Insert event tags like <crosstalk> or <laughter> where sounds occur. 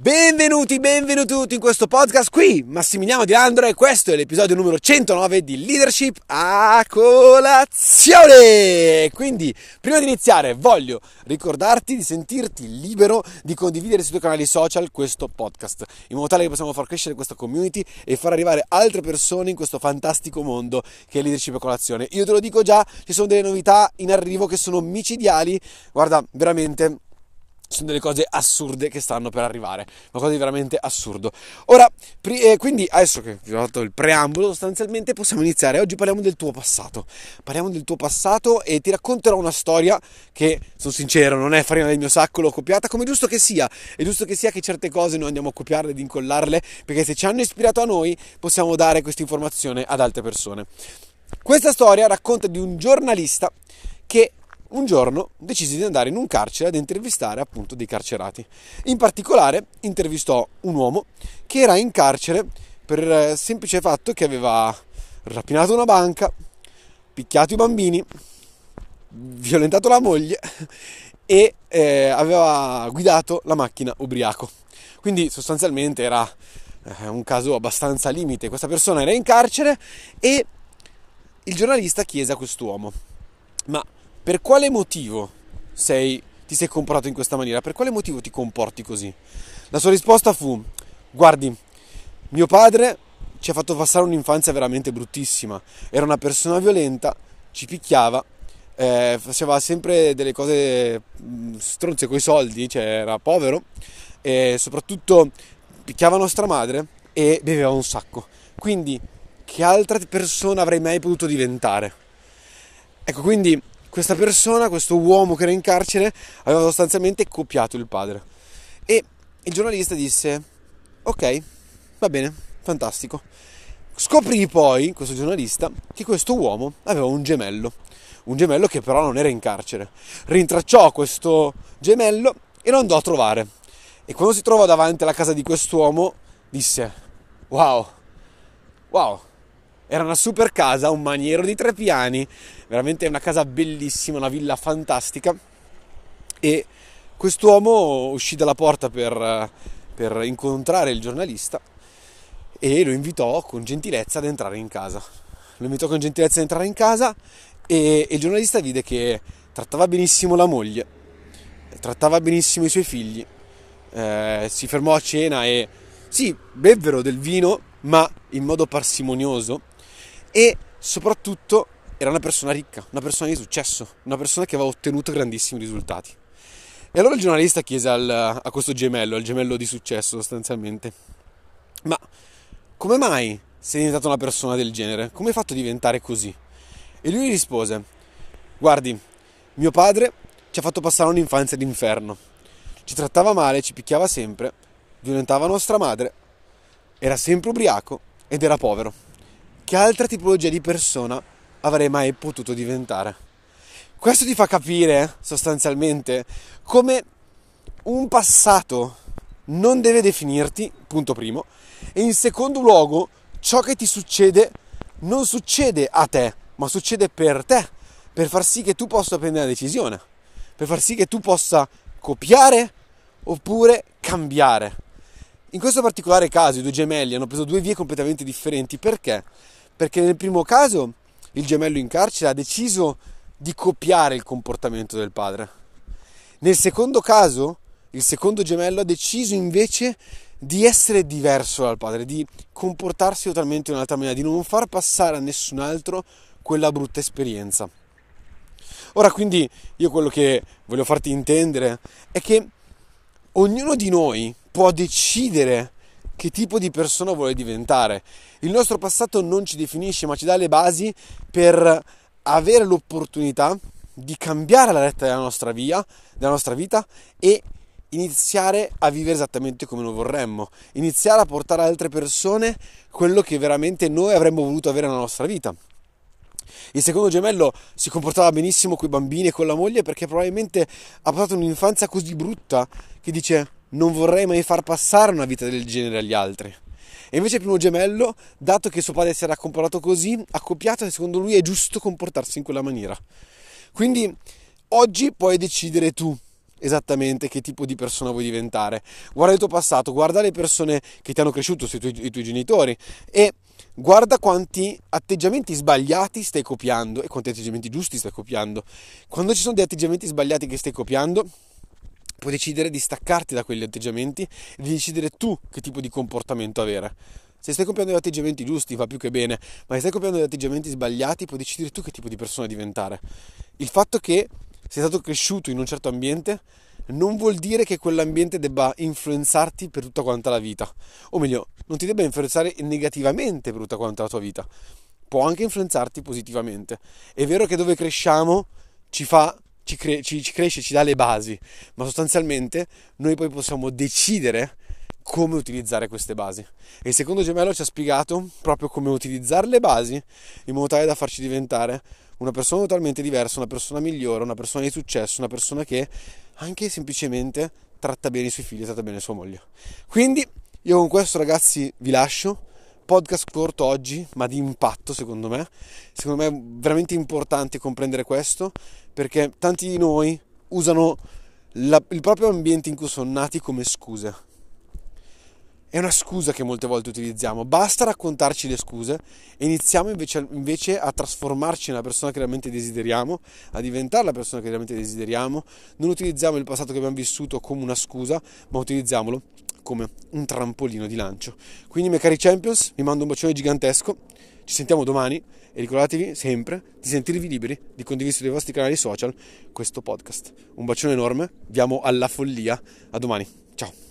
Benvenuti, benvenuti tutti in questo podcast qui, Massimiliano Di Landro e questo è l'episodio numero 109 di Leadership a colazione. Quindi, prima di iniziare, voglio ricordarti di sentirti libero di condividere sui tuoi canali social questo podcast, in modo tale che possiamo far crescere questa community e far arrivare altre persone in questo fantastico mondo che è Leadership a colazione. Io te lo dico già, ci sono delle novità in arrivo che sono micidiali, guarda, veramente sono delle cose assurde che stanno per arrivare, qualcosa di veramente assurdo. Ora, eh, quindi adesso che vi ho fatto il preambolo, sostanzialmente possiamo iniziare. Oggi parliamo del tuo passato. Parliamo del tuo passato e ti racconterò una storia che, sono sincero, non è farina del mio sacco, l'ho copiata come giusto che sia. È giusto che sia che certe cose noi andiamo a copiarle ed incollarle, perché se ci hanno ispirato a noi, possiamo dare questa informazione ad altre persone. Questa storia racconta di un giornalista che un giorno decise di andare in un carcere ad intervistare appunto dei carcerati. In particolare intervistò un uomo che era in carcere per il eh, semplice fatto che aveva rapinato una banca, picchiato i bambini, violentato la moglie <laughs> e eh, aveva guidato la macchina ubriaco. Quindi sostanzialmente era eh, un caso abbastanza limite. Questa persona era in carcere e il giornalista chiese a quest'uomo: Ma per quale motivo sei, ti sei comportato in questa maniera? Per quale motivo ti comporti così? La sua risposta fu, guardi, mio padre ci ha fatto passare un'infanzia veramente bruttissima, era una persona violenta, ci picchiava, eh, faceva sempre delle cose mm, stronze coi soldi, cioè era povero, e soprattutto picchiava nostra madre e beveva un sacco. Quindi, che altra persona avrei mai potuto diventare? Ecco, quindi questa persona, questo uomo che era in carcere, aveva sostanzialmente copiato il padre. E il giornalista disse, ok, va bene, fantastico. Scoprì poi, questo giornalista, che questo uomo aveva un gemello, un gemello che però non era in carcere. Rintracciò questo gemello e lo andò a trovare. E quando si trovò davanti alla casa di quest'uomo, disse, wow, wow, era una super casa, un maniero di tre piani, veramente una casa bellissima, una villa fantastica. E quest'uomo uscì dalla porta per, per incontrare il giornalista e lo invitò con gentilezza ad entrare in casa. Lo invitò con gentilezza ad entrare in casa e, e il giornalista vide che trattava benissimo la moglie, trattava benissimo i suoi figli. Eh, si fermò a cena e sì, bevvero del vino, ma in modo parsimonioso e soprattutto era una persona ricca, una persona di successo, una persona che aveva ottenuto grandissimi risultati. E allora il giornalista chiese al, a questo gemello, al gemello di successo sostanzialmente, ma come mai sei diventato una persona del genere? Come hai fatto a diventare così? E lui rispose, guardi, mio padre ci ha fatto passare un'infanzia d'inferno, ci trattava male, ci picchiava sempre, violentava nostra madre, era sempre ubriaco ed era povero che altra tipologia di persona avrei mai potuto diventare. Questo ti fa capire sostanzialmente come un passato non deve definirti, punto primo, e in secondo luogo ciò che ti succede non succede a te, ma succede per te, per far sì che tu possa prendere una decisione, per far sì che tu possa copiare oppure cambiare. In questo particolare caso i due gemelli hanno preso due vie completamente differenti perché? Perché nel primo caso il gemello in carcere ha deciso di copiare il comportamento del padre. Nel secondo caso, il secondo gemello ha deciso invece di essere diverso dal padre, di comportarsi totalmente in un'altra maniera, di non far passare a nessun altro quella brutta esperienza. Ora quindi io quello che voglio farti intendere è che ognuno di noi può decidere che tipo di persona vuole diventare. Il nostro passato non ci definisce, ma ci dà le basi per avere l'opportunità di cambiare la retta della nostra via, della nostra vita e iniziare a vivere esattamente come noi vorremmo, iniziare a portare ad altre persone quello che veramente noi avremmo voluto avere nella nostra vita. Il secondo gemello si comportava benissimo con i bambini e con la moglie perché probabilmente ha passato un'infanzia così brutta che dice non vorrei mai far passare una vita del genere agli altri. E invece il primo gemello, dato che suo padre si era comportato così, ha copiato e secondo lui è giusto comportarsi in quella maniera. Quindi oggi puoi decidere tu esattamente che tipo di persona vuoi diventare. Guarda il tuo passato, guarda le persone che ti hanno cresciuto, i tuoi, i tuoi genitori e guarda quanti atteggiamenti sbagliati stai copiando e quanti atteggiamenti giusti stai copiando. Quando ci sono degli atteggiamenti sbagliati che stai copiando, puoi decidere di staccarti da quegli atteggiamenti e di decidere tu che tipo di comportamento avere. Se stai copiando gli atteggiamenti giusti va più che bene, ma se stai copiando gli atteggiamenti sbagliati puoi decidere tu che tipo di persona diventare. Il fatto che sei stato cresciuto in un certo ambiente non vuol dire che quell'ambiente debba influenzarti per tutta quanta la vita. O meglio, non ti debba influenzare negativamente per tutta quanta la tua vita. Può anche influenzarti positivamente. È vero che dove cresciamo ci fa ci, cre- ci, ci cresce, ci dà le basi, ma sostanzialmente noi poi possiamo decidere come utilizzare queste basi. E il secondo gemello ci ha spiegato proprio come utilizzare le basi in modo tale da farci diventare una persona totalmente diversa, una persona migliore, una persona di successo, una persona che anche semplicemente tratta bene i suoi figli, tratta bene sua moglie. Quindi io con questo ragazzi vi lascio. Podcast corto oggi, ma di impatto secondo me. Secondo me è veramente importante comprendere questo perché tanti di noi usano la, il proprio ambiente in cui sono nati come scuse è una scusa che molte volte utilizziamo. Basta raccontarci le scuse e iniziamo invece, invece, a trasformarci nella persona che realmente desideriamo, a diventare la persona che realmente desideriamo. Non utilizziamo il passato che abbiamo vissuto come una scusa, ma utilizziamolo come un trampolino di lancio. Quindi, miei cari champions, vi mando un bacione gigantesco. Ci sentiamo domani e ricordatevi sempre di sentirvi liberi di condividere sui vostri canali social questo podcast. Un bacione enorme, diamo alla follia. A domani. Ciao.